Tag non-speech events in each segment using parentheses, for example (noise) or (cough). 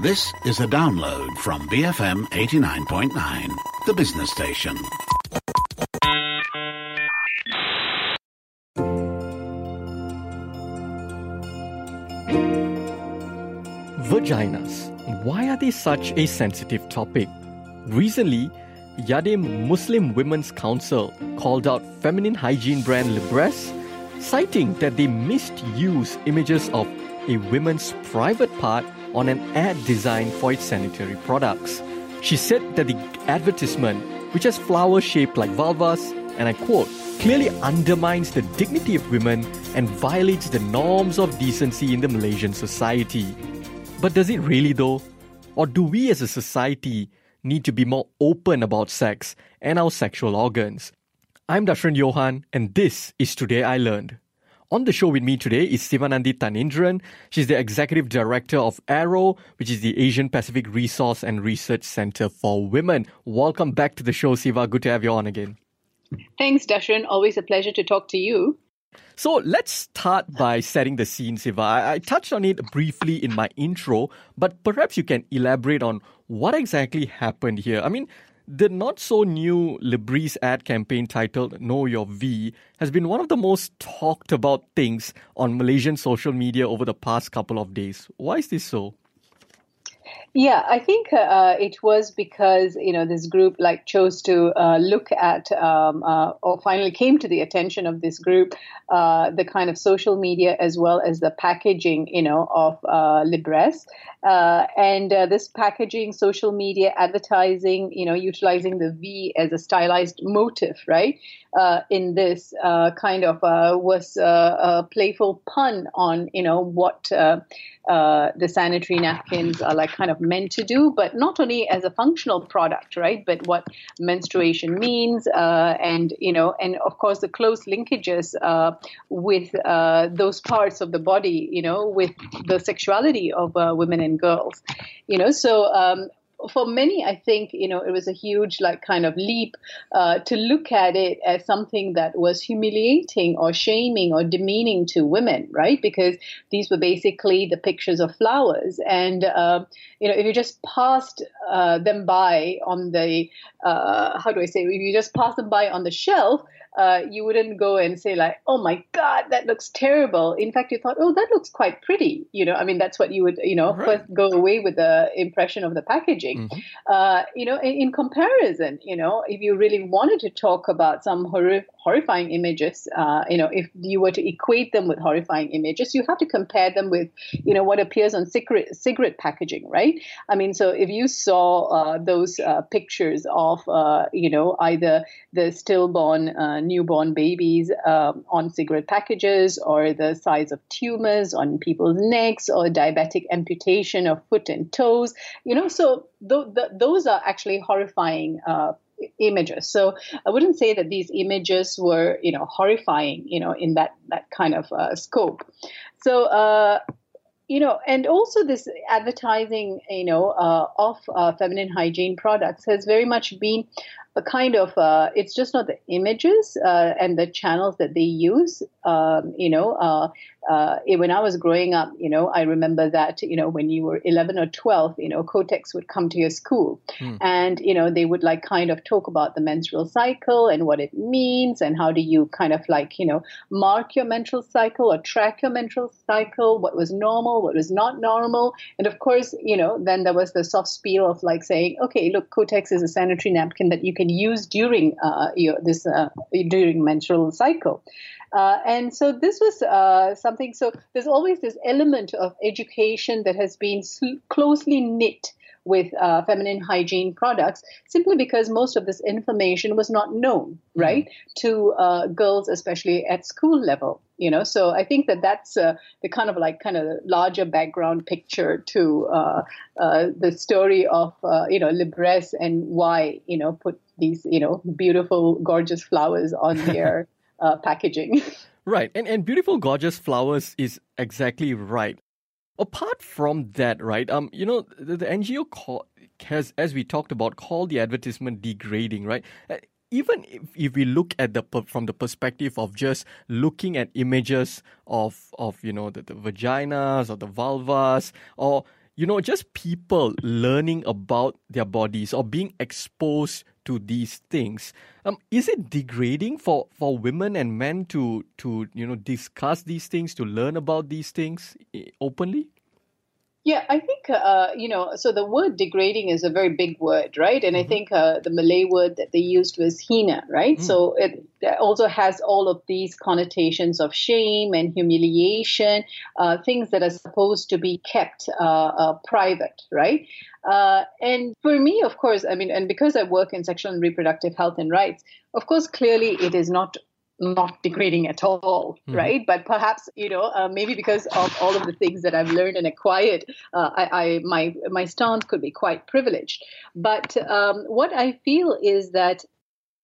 This is a download from BFM 89.9, the business station. Vaginas. Why are they such a sensitive topic? Recently, YADIM Muslim Women's Council called out feminine hygiene brand Libresse, citing that they misuse images of a woman's private part on an ad designed for its sanitary products. She said that the advertisement, which has flowers shaped like vulvas, and I quote, clearly undermines the dignity of women and violates the norms of decency in the Malaysian society. But does it really though? Or do we as a society need to be more open about sex and our sexual organs? I'm Dashran Johan, and this is Today I Learned. On the show with me today is Sivananthi Thanenthiran. She's the Executive Director of ARROW, which is the Asian Pacific Resource and Research Center for Women. Welcome back to the show, Siva. Good to have you on again. Thanks, Dashran. Always a pleasure to talk to you. So let's start by setting the scene, Siva. I, I touched on it briefly in my intro, but perhaps you can elaborate on what exactly happened here. I mean, the not so new Libresse ad campaign titled Know Your V has been one of the most talked about things on Malaysian social media over the past couple of days. Why is this so? Yeah, I think uh, it was because you know this group like chose to uh, look at um, uh, or finally came to the attention of this group uh, the kind of social media as well as the packaging you know of uh, Libresse uh, and this packaging, social media, advertising, you know, utilizing the V as a stylized motif, right? in this kind of was a playful pun on you know what uh, the sanitary napkins are like kind of meant to do, but not only as a functional product, right? But what menstruation means, uh, and you know, and of course the close linkages uh, with uh, those parts of the body, you know, with the sexuality of uh, women and girls, you know. So um, for many, I think you know it was a huge like kind of leap uh, to look at it as something that was humiliating or shaming or demeaning to women, right? Because these were basically the pictures of flowers, and uh, you know if you just passed uh, them by on the uh, how do I say if you just pass them by on the shelf, uh, you wouldn't go and say like, "Oh my God, that looks terrible." In fact, you thought, "Oh, that looks quite pretty." You know, I mean, that's what you would, you know, right. first go away with the impression of the packaging. Mm-hmm. Uh, you know, in, in, comparison, you know, if you really wanted to talk about some horrific horrifying images, uh, you know, if you were to equate them with horrifying images, you have to compare them with, you know, what appears on cigarette, cigarette packaging, right? I mean, so if you saw uh, those uh, pictures of, uh, you know, either the stillborn, uh, newborn babies um, on cigarette packages or the size of tumors on people's necks or diabetic amputation of foot and toes, you know, so th- th- those are actually horrifying uh, images. So I wouldn't say that these images were, you know, horrifying, you know, in that that kind of uh, scope. So. Uh, you know, and also this advertising, you know, uh, of uh, feminine hygiene products has very much been a kind of uh, it's just not the images uh, and the channels that they use um, you know uh, uh when i was growing up you know i remember that you know when you were 11 or 12 you know kotex would come to your school hmm. and you know they would like kind of talk about the menstrual cycle and what it means and how do you kind of like you know mark your menstrual cycle or track your menstrual cycle what was normal what was not normal and of course you know then there was the soft spiel of like saying okay look kotex is a sanitary napkin that you can use during uh, this uh, during menstrual cycle. Uh, and so this was uh, something. So there's always this element of education that has been closely knit with uh, feminine hygiene products simply because most of this information was not known mm-hmm. right mm-hmm. to uh, girls especially at school level you know so i think that that's uh, the kind of like kind of larger background picture to uh, uh, the story of uh, you know Libresse and why you know put these you know beautiful gorgeous flowers on (laughs) their packaging right and and beautiful gorgeous flowers is exactly right apart from that, right? Um, you know, the, the NGO call, has, as we talked about, called the advertisement degrading, right? Uh, even if, if we look at the from the perspective of just looking at images of of you know the, the vaginas or the vulvas or you know, just people learning about their bodies or being exposed to these things. Um, is it degrading for, for women and men to to you know discuss these things, to learn about these things eh, openly? Yeah, I think, uh, you know, so the word degrading is a very big word, right? And mm-hmm. I think uh, the Malay word that they used was hina, right? Mm. So it also has all of these connotations of shame and humiliation, uh, things that are supposed to be kept uh, uh, private, right? Uh, and for me, of course, I mean, and because I work in sexual and reproductive health and rights, of course, clearly it is not not degrading at all, mm-hmm. right? But perhaps you know uh, maybe because of all of the things that I've learned and acquired, uh, I, I, my my stance could be quite privileged. But um, what I feel is that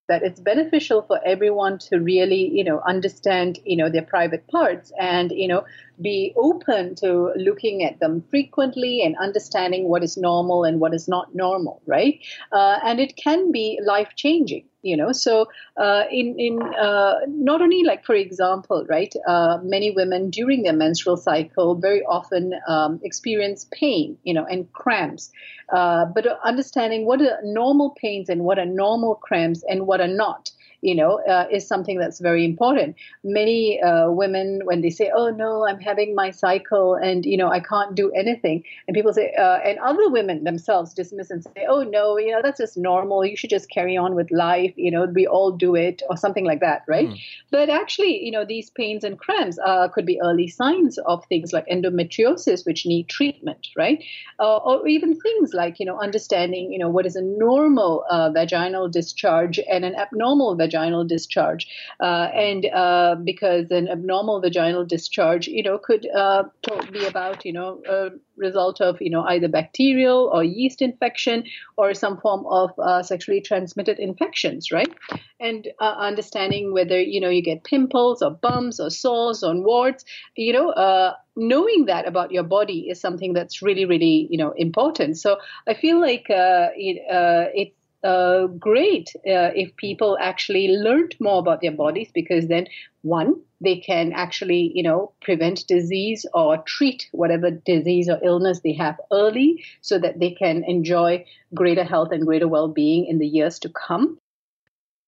that it's beneficial for everyone to really you know understand you know their private parts and you know be open to looking at them frequently and understanding what is normal and what is not normal right uh, and it can be life changing you know. So uh, in in uh, not only like for example right uh, many women during their menstrual cycle very often um, experience pain you know and cramps uh, but understanding what are normal pains and what are normal cramps and what are not you know, uh, is something that's very important. Many uh, women, when they say, "Oh no, I'm having my cycle, and you know, I can't do anything," and people say, uh, and other women themselves dismiss and say, "Oh no, you know, that's just normal. You should just carry on with life. You know, we all do it, or something like that, right?" Mm. But actually, you know, these pains and cramps uh, could be early signs of things like endometriosis, which need treatment, right? Uh, or even things like you know, understanding, you know, what is a normal uh, vaginal discharge and an abnormal vaginal vaginal discharge. Uh, and uh, because an abnormal vaginal discharge, you know, could uh, be about, you know, a result of, you know, either bacterial or yeast infection or some form of sexually transmitted infections, right? And understanding whether, you know, you get pimples or bumps or sores or warts, you know, knowing that about your body is something that's really, really, you know, important. So I feel like uh, it, uh, it's uh, great uh, if people actually learned more about their bodies because then one they can actually you know prevent disease or treat whatever disease or illness they have early so that they can enjoy greater health and greater well-being in the years to come.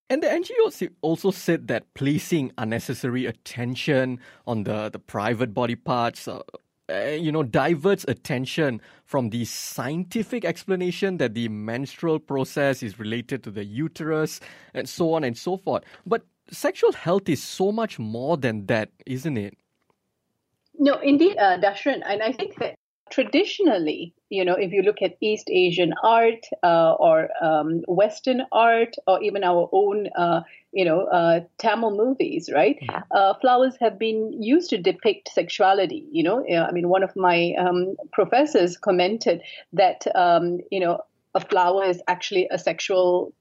And the NGO also said that placing unnecessary attention on the, the private body parts uh, uh, you know, diverts attention from the scientific explanation that the menstrual process is related to the uterus and so on and so forth. But sexual health is so much more than that, isn't it? No, indeed, uh, Dashran. And I think that traditionally, you know, if you look at East Asian art uh, or um, Western art or even our own, uh, you know, uh, Tamil movies, right? Mm-hmm. Uh, flowers have been used to depict sexuality. You know, I mean, one of my um, professors commented that, um, you know, a flower is actually a sexual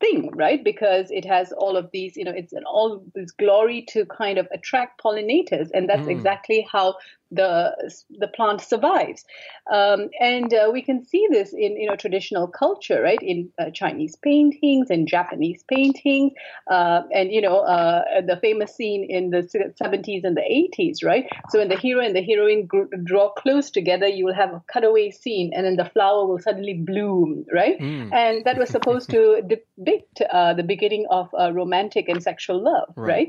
thing, right? Because it has all of these, you know, it's an all this glory to kind of attract pollinators, and that's mm. exactly how the the plant survives. Um, and uh, we can see this in you know traditional culture, right? In uh, Chinese paintings and Japanese paintings, uh, and you know uh, the famous scene in the 70s and the 80s, right? So when the hero and the heroine gr- draw close together, you will have a cutaway scene, and then the flower will suddenly bloom, right? Mm. And that was supposed to (laughs) depict uh, the beginning of romantic and sexual love, right? right?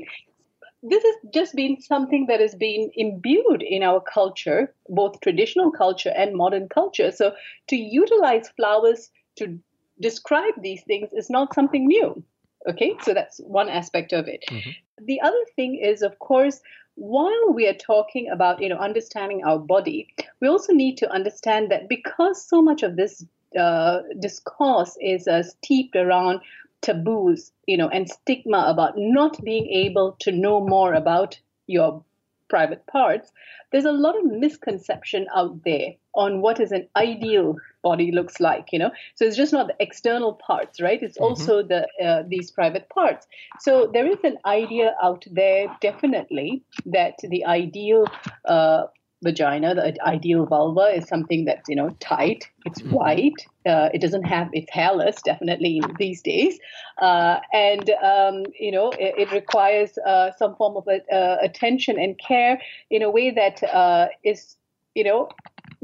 This has just been something that has been imbued in our culture, both traditional culture and modern culture. So to utilize flowers to describe these things is not something new. Okay, so that's one aspect of it. Mm-hmm. The other thing is, of course, while we are talking about you know understanding our body, we also need to understand that because so much of this uh, discourse is uh, steeped around taboos, you know, and stigma about not being able to know more about your private parts, there's a lot of misconception out there on what is an ideal body looks like you know? So it's just not the external parts right? It's mm-hmm. also the uh, these private parts. So there is an idea out there definitely that the ideal uh, vagina, the ideal vulva is something that's, you know, tight, it's mm-hmm. white, uh, it doesn't have, it's hairless, definitely these days. Uh, and, um, you know, it, it requires uh, some form of uh, attention and care in a way that uh, is, you know,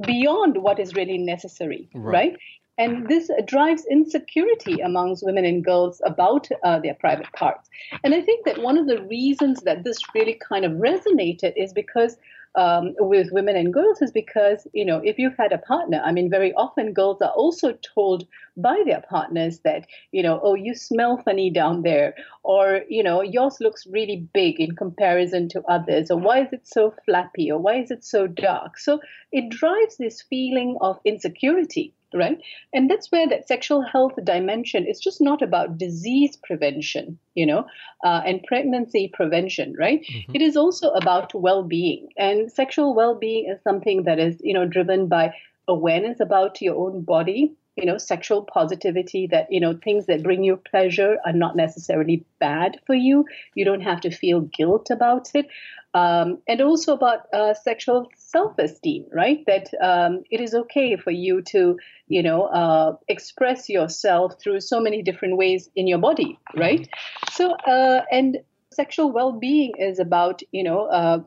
beyond what is really necessary, right? right? And this drives insecurity amongst women and girls about uh, their private parts. And I think that one of the reasons that this really kind of resonated is because um, with women and girls is because, you know, if you've had a partner, I mean, very often girls are also told by their partners that, you know, oh, you smell funny down there, or, you know, yours looks really big in comparison to others, or why is it so flappy, or why is it so dark? So it drives this feeling of insecurity right? And that's where that sexual health dimension is just not about disease prevention, you know, uh, and pregnancy prevention, right? Mm-hmm. It is also about well-being, and sexual well-being is something that is, you know, driven by awareness about your own body. You know, sexual positivity that, you know, things that bring you pleasure are not necessarily bad for you. You don't have to feel guilt about it um, and also about uh, sexual self-esteem, right? That um, it is okay for you to, you know, uh, express yourself through so many different ways in your body, right? So, uh, and sexual well-being is about, you know, uh,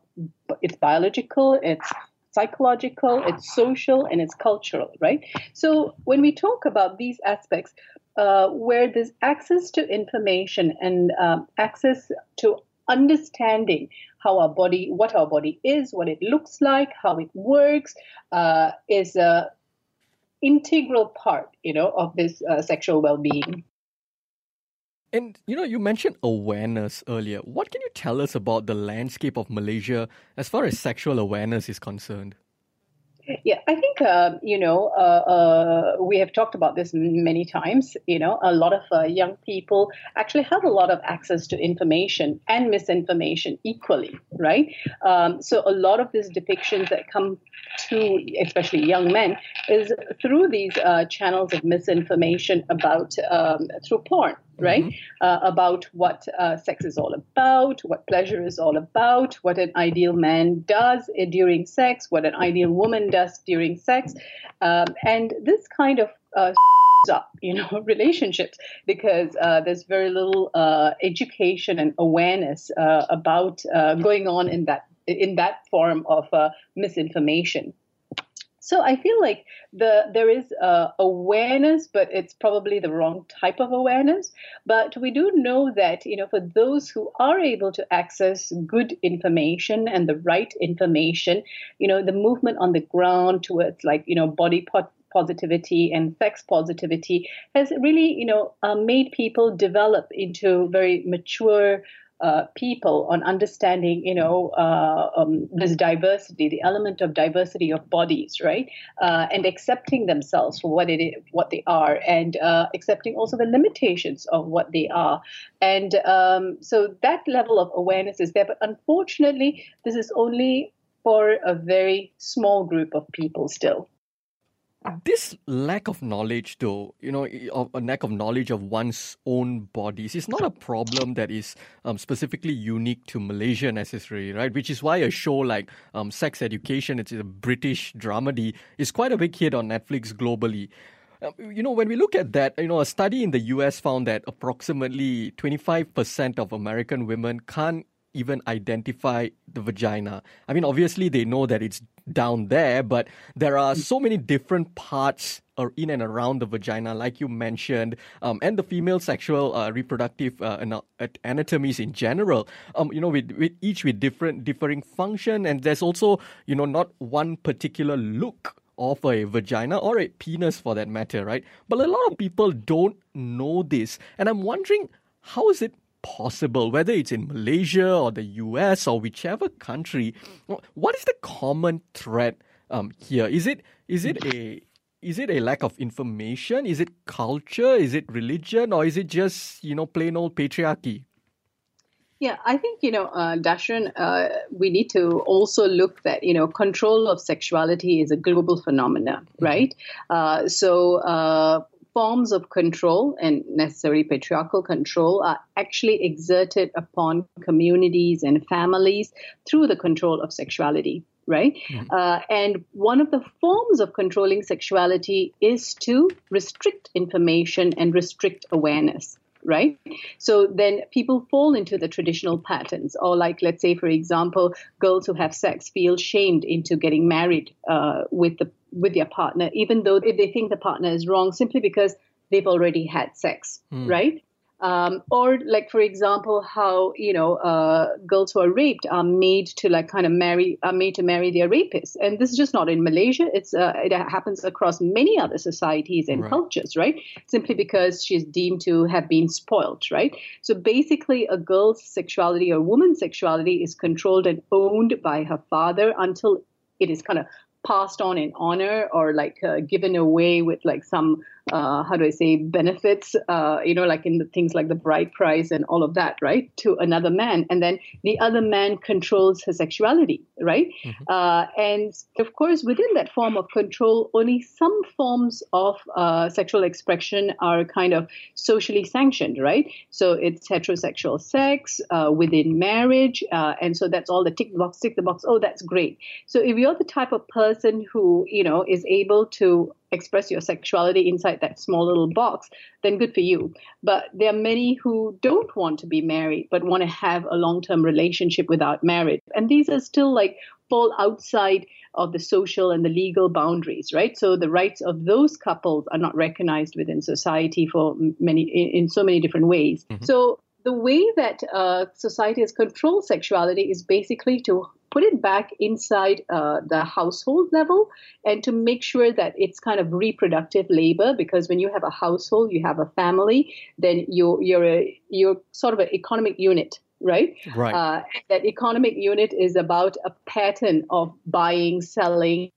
it's biological, it's psychological, it's social, and it's cultural, right? So when we talk about these aspects, uh, where there's access to information and um, access to understanding how our body, what our body is, what it looks like, how it works, uh, is a integral part, you know, of this uh, sexual well-being. And you know, you mentioned awareness earlier. What can you tell us about the landscape of Malaysia as far as sexual awareness is concerned? Yeah, I think uh, you know uh, uh, we have talked about this many times. You know, a lot of uh, young people actually have a lot of access to information and misinformation equally, right? Um, so a lot of these depictions that come to, especially young men, is through these uh, channels of misinformation about um, through porn, right? Mm-hmm. Uh, about what uh, sex is all about, what pleasure is all about, what an ideal man does during sex, what an ideal woman does during sex. Um, and this kind of uh, (laughs) up, you know, (laughs) relationships because uh, there's very little uh, education and awareness uh, about uh, going on in that in that form of uh, misinformation. So I feel like the there is uh, awareness, but it's probably the wrong type of awareness. But we do know that you know for those who are able to access good information and the right information, you know the movement on the ground towards like you know body pot- positivity and sex positivity has really you know uh, made people develop into very mature uh, people on understanding, you know, uh, um, this diversity, the element of diversity of bodies, right, uh, and accepting themselves for what it is, what they are, and uh, accepting also the limitations of what they are, and um, so that level of awareness is there. But unfortunately, this is only for a very small group of people still this lack of knowledge though you know a lack of knowledge of one's own bodies is not a problem that is um, specifically unique to malaysia necessarily right? Which is why a show like um, sex education it's a british dramedy is quite a big hit on netflix globally. Uh, you know, when we look at that, you know, a study in the US found that approximately 25% of American women can't even identify the vagina. I mean, obviously they know that it's down there, but there are so many different parts or in and around the vagina, like you mentioned, um, and the female sexual uh, reproductive uh, anatomies in general. Um, you know, with, with each with different differing function, and there's also you know not one particular look of a vagina or a penis for that matter, right? But a lot of people don't know this, and I'm wondering how is it possible, whether it's in Malaysia or the US or whichever country. What is the common thread um, here? Is it is it a is it a lack of information? Is it culture? Is it religion? Or is it just you know plain old patriarchy? Yeah, I think you know, uh, Dashran, uh, we need to also look that you know control of sexuality is a global phenomenon, mm-hmm. right? Uh, so uh, forms of control and necessary patriarchal control are actually exerted upon communities and families through the control of sexuality right? Mm-hmm. Uh, and one of the forms of controlling sexuality is to restrict information and restrict awareness right? So then people fall into the traditional patterns, or like let's say, for example, girls who have sex feel shamed into getting married uh, with the with their partner, even though if they think the partner is wrong, simply because they've already had sex, mm. right? Um, or like for example how you know uh, girls who are raped are made to like kind of marry are made to marry their rapists. And this is just not in malaysia. It's uh, it happens across many other societies and right. cultures right? Simply because she's deemed to have been spoiled right? So basically a girl's sexuality or woman's sexuality is controlled and owned by her father until it is kind of passed on in honor or like uh, given away with like some uh, how do I say benefits, uh, you know, like in the things like the bride price and all of that, right, to another man, and then the other man controls her sexuality, right? Mm-hmm. Uh, and of course, within that form of control, only some forms of uh, sexual expression are kind of socially sanctioned, right? So it's heterosexual sex uh, within marriage, uh, and so that's all the tick the box, tick the box. Oh, that's great. So if you're the type of person who you know is able to express your sexuality inside that small little box, then good for you. But there are many who don't want to be married, but want to have a long term relationship without marriage. And these are still like fall outside of the social and the legal boundaries, right? So the rights of those couples are not recognized within society for many in, so many different ways. Mm-hmm. So the way that uh, society has controlled sexuality is basically to put it back inside uh, the household level and to make sure that it's kind of reproductive labor because when you have a household you have a family then you're you're a you're sort of an economic unit right right uh, that economic unit is about a pattern of buying selling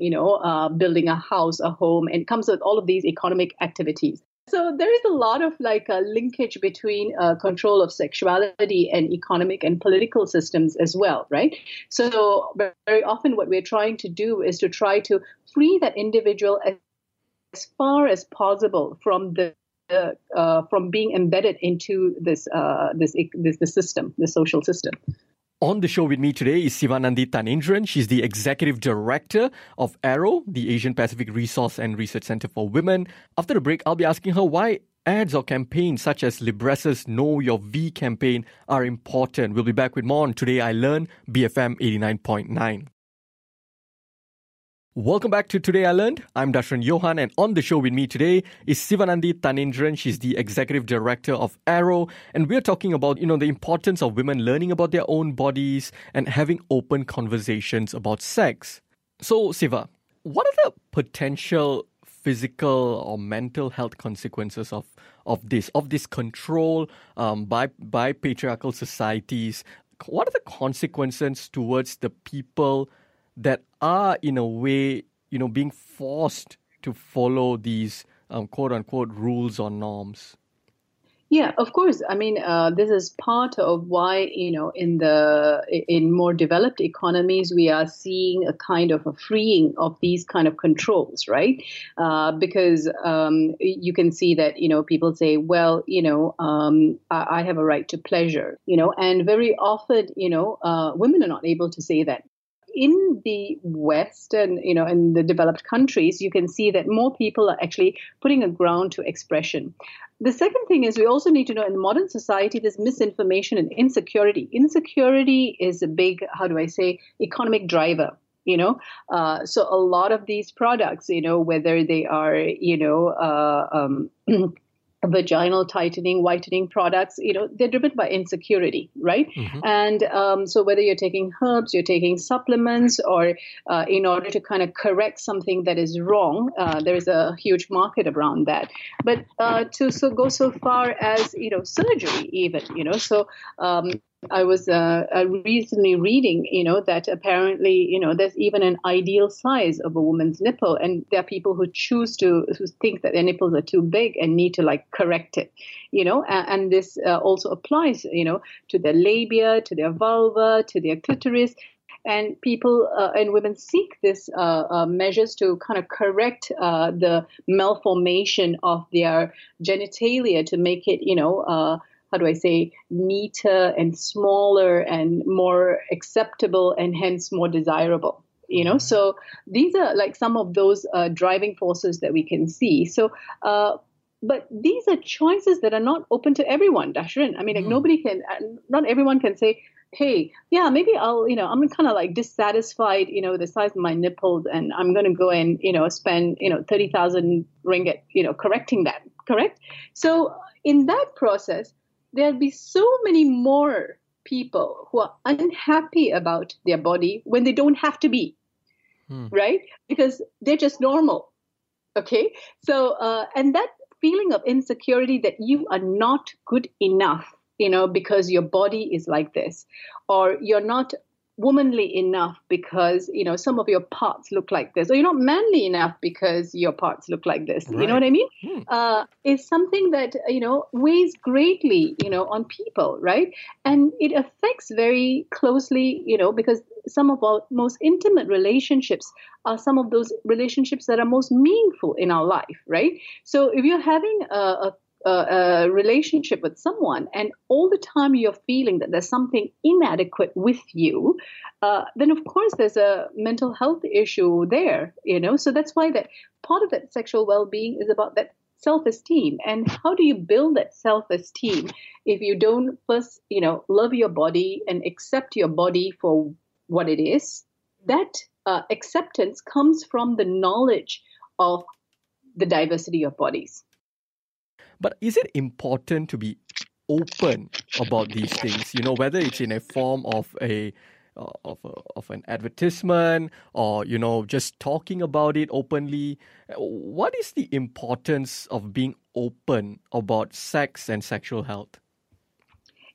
you know, uh, building a house, a home, and comes with all of these economic activities. So there is a lot of like a linkage between uh, control of sexuality and economic and political systems as well, right? So very often what we're trying to do is to try to free that individual as, far as possible from the uh, from being embedded into this uh, this this the system, the social system. On the show with me today is Sivananthi Thanenthiran. She's the Executive Director of ARROW, the Asian Pacific Resource and Research Center for Women. After the break, I'll be asking her why ads or campaigns such as Libresse's Know Your V campaign are important. We'll be back with more on Today I Learn, BFM 89.9. Welcome back to Today I Learned. I'm Dashran Johan, and on the show with me today is Sivananthi Thanenthiran. She's the executive director of ARROW, and we're talking about you know the importance of women learning about their own bodies and having open conversations about sex. So, Siva, what are the potential physical or mental health consequences of of this of this control um, by by patriarchal societies? What are the consequences towards the people? That are in a way, you know, being forced to follow these um, quote unquote rules or norms. Yeah, of course. I mean, uh, this is part of why you know in the in more developed economies we are seeing a kind of a freeing of these kind of controls, right? Uh, because um, you can see that you know people say, well, you know, um, I, I, have a right to pleasure, you know, and very often, you know, uh, women are not able to say that in the West and you know in the developed countries, you can see that more people are actually putting a ground to expression. The second thing is we also need to know in modern society there's misinformation and insecurity. Insecurity is a big, how do I say, economic driver you know uh, so a lot of these products you know whether they are you know uh, um, (clears throat) vaginal tightening, whitening products, you know, they're driven by insecurity, right? Mm-hmm. And um, so whether you're taking herbs, you're taking supplements, or uh, in order to kind of correct something that is wrong, uh, there is a huge market around that. But uh, to so go so far as you know surgery, even you know, so um, I was uh, uh, recently reading, you know, that apparently, you know, there's even an ideal size of a woman's nipple, and there are people who choose to who think that their nipples are too big and need to like correct it, you know, and, and this uh, also applies, you know, to their labia, to their vulva, to their clitoris, and people uh, and women seek this uh, uh, measures to kind of correct the malformation of their genitalia to make it, you know, how do I say, neater and smaller and more acceptable and hence more desirable. You know, mm-hmm. so these are like some of those uh, driving forces that we can see. So, uh, but these are choices that are not open to everyone, Dashran I mean, like mm. nobody can, uh, not everyone can say, hey, yeah, maybe I'll, you know, I'm kind of like dissatisfied, you know, the size of my nipples, and I'm going to go and, you know, spend, you know, 30,000 ringgit, you know, correcting that, correct? So in that process, there'll be so many more people who are unhappy about their body when they don't have to be, hmm. right? Because they're just normal. Okay. So, uh, and that feeling of insecurity that you are not good enough, you know, because your body is like this, or you're not womanly enough because you know some of your parts look like this or you're not manly enough because your parts look like this right. you know what i mean hmm. uh, is something that you know weighs greatly you know on people right and it affects very closely you know because some of our most intimate relationships are some of those relationships that are most meaningful in our life right so if you're having a, a a, relationship with someone and all the time you're feeling that there's something inadequate with you uh, then of course there's a mental health issue there you know? So that's why that part of that sexual well-being is about that self-esteem. And how do you build that self-esteem if you don't first you know love your body and accept your body for what it is? That uh, acceptance comes from the knowledge of the diversity of bodies but is it important to be open about these things? You know, whether it's in a form of a uh, of a, of an advertisement or you know just talking about it openly. What is the importance of being open about sex and sexual health?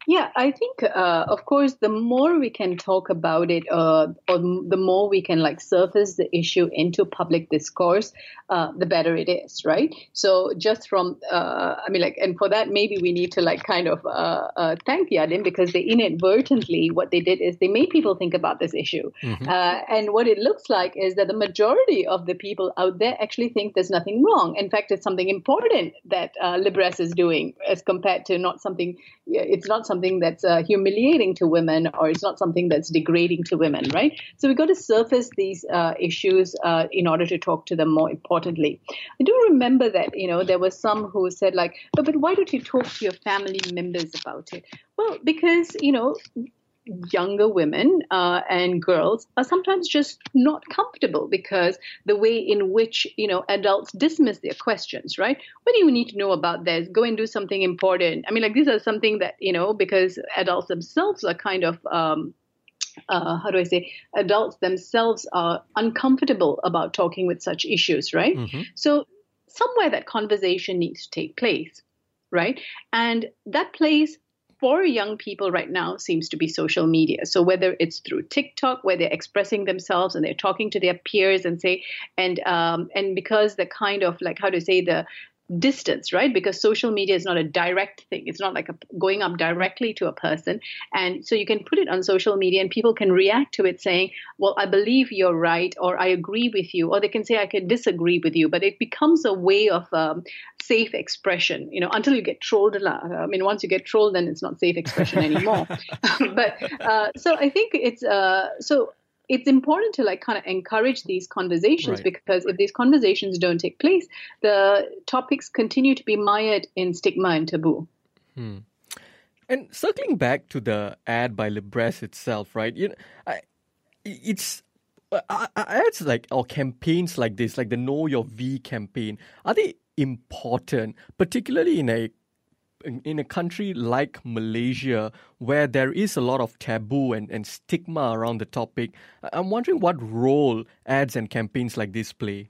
Yeah, I think, uh, of course, the more we can talk about it, uh, or the more we can like surface the issue into public discourse, uh, the better it is, right? So just from, uh, I mean, like, and for that, maybe we need to like kind of uh, uh, thank YADIM because they inadvertently, what they did is they made people think about this issue. Mm-hmm. and what it looks like is that the majority of the people out there actually think there's nothing wrong. In fact, it's something important that Libresse is doing as compared to not something, it's not something something that's uh, humiliating to women or it's not something that's degrading to women, right? So we've got to surface these uh, issues uh, in order to talk to them more importantly. I do remember that, you know, there were some who said, like, but, but why don't you talk to your family members about it? Well, because, you know, younger women uh, and girls are sometimes just not comfortable because the way in which you know adults dismiss their questions right what do you need to know about this go and do something important i mean like these are something that you know because adults themselves are kind of um, uh, how do I say, adults themselves are uncomfortable about talking with such issues, right? Mm-hmm. So, somewhere that conversation needs to take place, right? And that place for young people right now seems to be social media. So whether it's through TikTok, where they're expressing themselves and they're talking to their peers and say, and um, and because the kind of like how to say the distance, right? Because social media is not a direct thing. It's not like a, going up directly to a person. And so you can put it on social media and people can react to it saying, well, I believe you're right, or I agree with you, or they can say, I can disagree with you. But it becomes a way of um, safe expression, you know, until you get trolled. I mean, once you get trolled, then it's not safe expression anymore. (laughs) (laughs) but uh, so I think it's, uh, so it's important to like kind of encourage these conversations right. because if these conversations don't take place, the topics continue to be mired in stigma and taboo. Hmm. And circling back to the ad by Libresse itself, right? You know, I, it's uh, ads like or campaigns like this, like the Know Your V campaign, are they important, particularly in a in a country like Malaysia, where there is a lot of taboo and, and stigma around the topic, I'm wondering what role ads and campaigns like this play.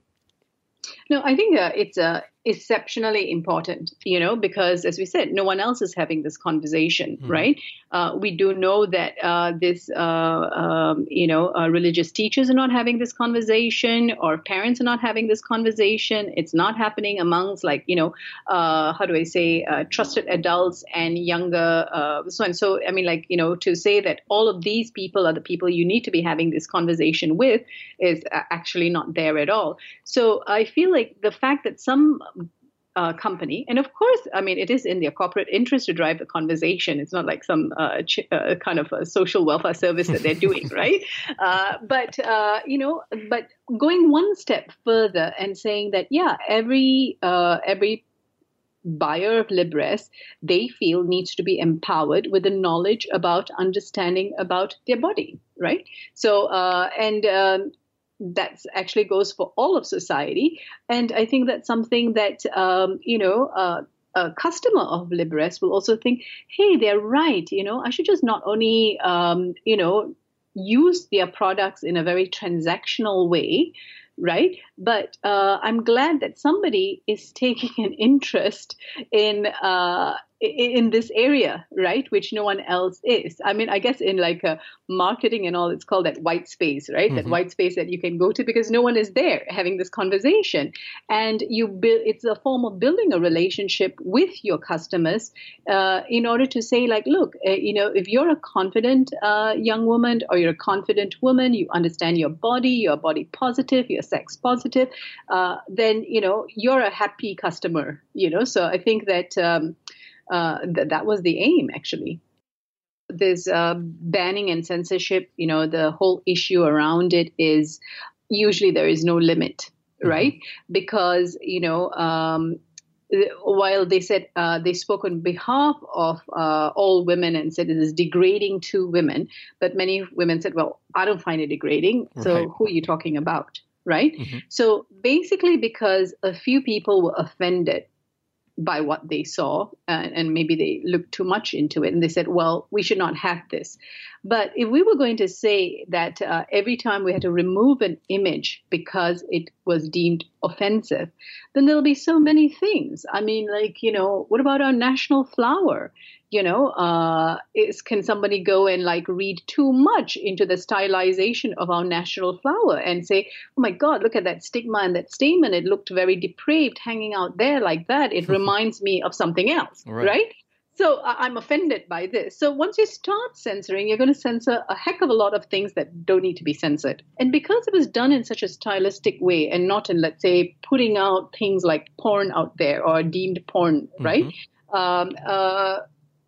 No, I think uh, it's uh, exceptionally important, you know, because as we said, no one else is having this conversation, mm-hmm. right? Uh, we do know that uh, this, uh, um, you know, uh, religious teachers are not having this conversation, or parents are not having this conversation. It's not happening amongst, like, you know, uh, how do I say, uh, trusted adults and younger so and so. I mean, like, you know, to say that all of these people are the people you need to be having this conversation with is actually not there at all. So I feel like the fact that some uh, company. And of course, I mean, it is in their corporate interest to drive the conversation. It's not like some uh, ch- uh, kind of a social welfare service that they're doing, (laughs) right? Uh, but, uh, you know, but going one step further and saying that, yeah, every, uh, every buyer of Libresse, they feel needs to be empowered with the knowledge about understanding about their body, right? So, uh, and um, that actually goes for all of society. And I think that's something that, um, you know, uh, a customer of Libresse will also think, hey, they're right. You know, I should just not only, um, you know, use their products in a very transactional way, right? But uh, I'm glad that somebody is (laughs) taking an interest in uh, in this area, right? Which no one else is. I mean, I guess in like a marketing and all, it's called that white space, right? Mm-hmm. That white space that you can go to because no one is there having this conversation, and you build. It's a form of building a relationship with your customers uh, in order to say, like, look, uh, you know, if you're a confident uh, young woman or you're a confident woman, you understand your body, you're body positive, you're sex positive, uh, then you know you're a happy customer. You know, so I think that. Um, uh, th- that was the aim, actually. this uh, banning and censorship. You know, the whole issue around it is usually there is no limit, mm-hmm. right? Because you know, um, while they said uh, they spoke on behalf of uh, all women and said it is degrading to women, but many women said, "Well, I don't find it degrading. So right. who are you talking about?" Right. Mm-hmm. So basically, because a few people were offended by what they saw uh, and maybe they looked too much into it and they said well we should not have this but if we were going to say that uh, every time we had to remove an image because it was deemed offensive then there'll be so many things. I mean like you know what about our national flower? You know uh, is, can somebody go and like read too much into the stylization of our national flower and say oh my god look at that stigma and that stamen. It looked very depraved hanging out there like that. It (laughs) reminds me of something else right, right? So I'm offended by this. So once you start censoring, you're going to censor a heck of a lot of things that don't need to be censored. And because it was done in such a stylistic way and not in, let's say, putting out things like porn out there or deemed porn, mm-hmm. right? Um, uh,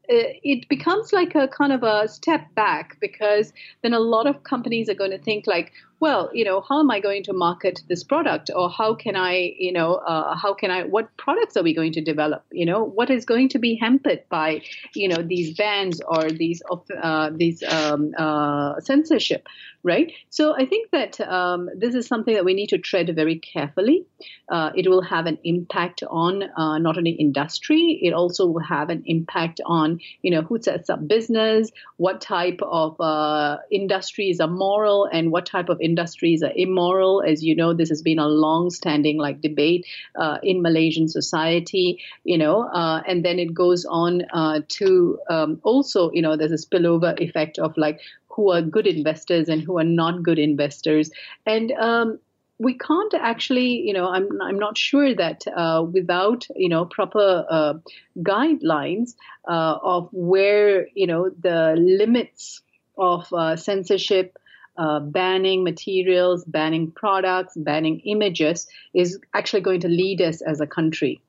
it becomes like a kind of a step back because then a lot of companies are going to think like well you know how am i going to market this product or how can i you know uh, how can i what products are we going to develop you know what is going to be hampered by you know these bans or these uh, these um, uh, censorship right? So I think that um, this is something that we need to tread very carefully. Uh, it will have an impact on uh, not only industry, it also will have an impact on you know who sets up business, what type of uh, industries are moral, and what type of industries are immoral. As you know, this has been a long-standing like debate uh, in Malaysian society. You know, uh, and then it goes on uh, to um, also you know there's a spillover effect of like who are good investors and who are not good investors. And um, we can't actually, you know, I'm I'm not sure that uh, without you know proper uh, guidelines uh, of where you know the limits of uh, censorship. Uh, banning materials, banning products, banning images is actually going to lead us as a country.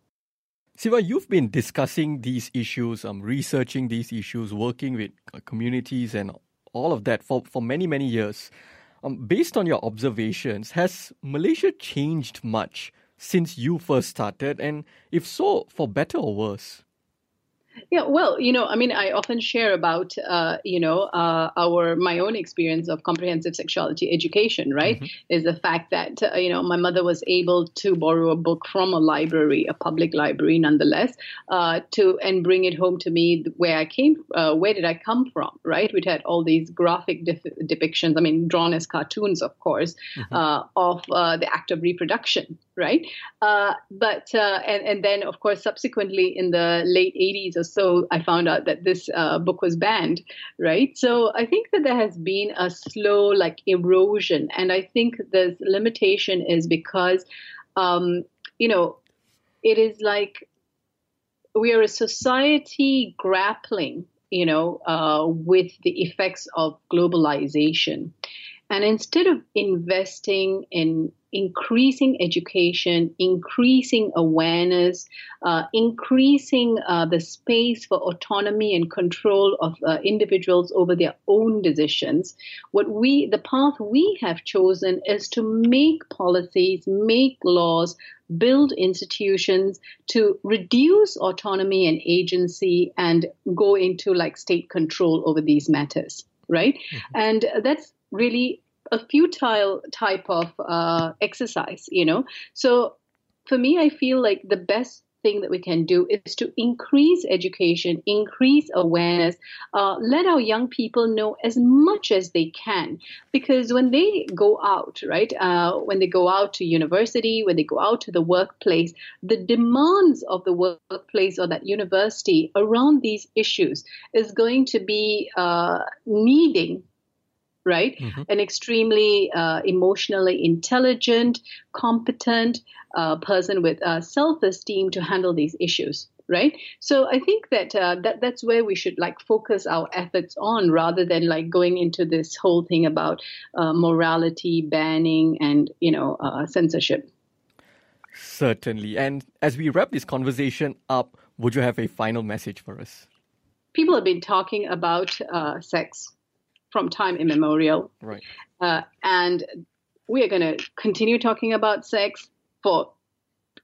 Siva, you've been discussing these issues, um, researching these issues, working with communities and all of that for, for many, many years. Um, based on your observations, has Malaysia changed much since you first started? And if so, for better or worse? Yeah, well, you know, I mean, I often share about, uh, you know, uh, our my own experience of comprehensive sexuality education. Right, mm-hmm. is the fact that uh, you know my mother was able to borrow a book from a library, a public library, nonetheless, uh, to and bring it home to me where I came. Uh, where did I come from? Right, which had all these graphic depictions. I mean, drawn as cartoons, of course, mm-hmm. Uh, of the act of reproduction right? Uh, but uh, and and then of course subsequently in the late 80s or so, I found out that this uh, book was banned, right? So I think that there has been a slow like erosion, and I think this limitation is because, um, you know, it is like we are a society grappling, you know, uh, with the effects of globalization And instead of investing in increasing education, increasing awareness, uh, increasing uh, the space for autonomy and control of uh, individuals over their own decisions. What we, the path we have chosen is to make policies, make laws, build institutions to reduce autonomy and agency and go into like state control over these matters, right? Mm-hmm. And that's really a futile type of uh, exercise, you know. So for me, I feel like the best thing that we can do is to increase education, increase awareness, uh, let our young people know as much as they can. Because when they go out, right, uh, when they go out to university, when they go out to the workplace, the demands of the workplace or that university around these issues is going to be uh, needing right? Mm-hmm. An extremely uh, emotionally intelligent, competent uh, person with uh, self-esteem to handle these issues. Right, so I think that uh, that that's where we should like focus our efforts on, rather than like going into this whole thing about uh, morality, banning, and you know uh, censorship. Certainly, and as we wrap this conversation up, would you have a final message for us? People have been talking about sex from time immemorial. Right. Uh, and we are going to continue talking about sex for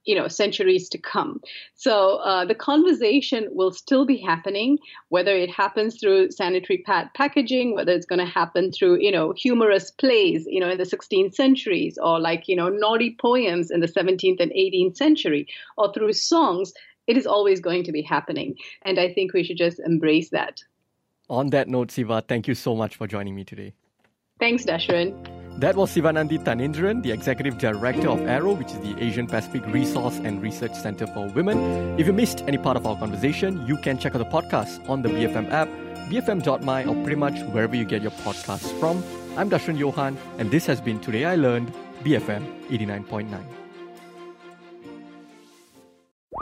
you know centuries to come so uh, the conversation will still be happening whether it happens through sanitary pad packaging whether it's going to happen through you know humorous plays you know in the 16th centuries or like you know naughty poems in the 17th and 18th century or through songs it is always going to be happening and i think we should just embrace that on that note, Siva, thank you so much for joining me today. Thanks, Dashran. That was Sivananthi Thanenthiran, the Executive Director of ARROW, which is the Asian Pacific Resource and Research Center for Women. If you missed any part of our conversation, you can check out the podcast on the BFM app, bfm.my, or pretty much wherever you get your podcasts from. I'm Dashran Johan, and this has been Today I Learned, BFM 89.9.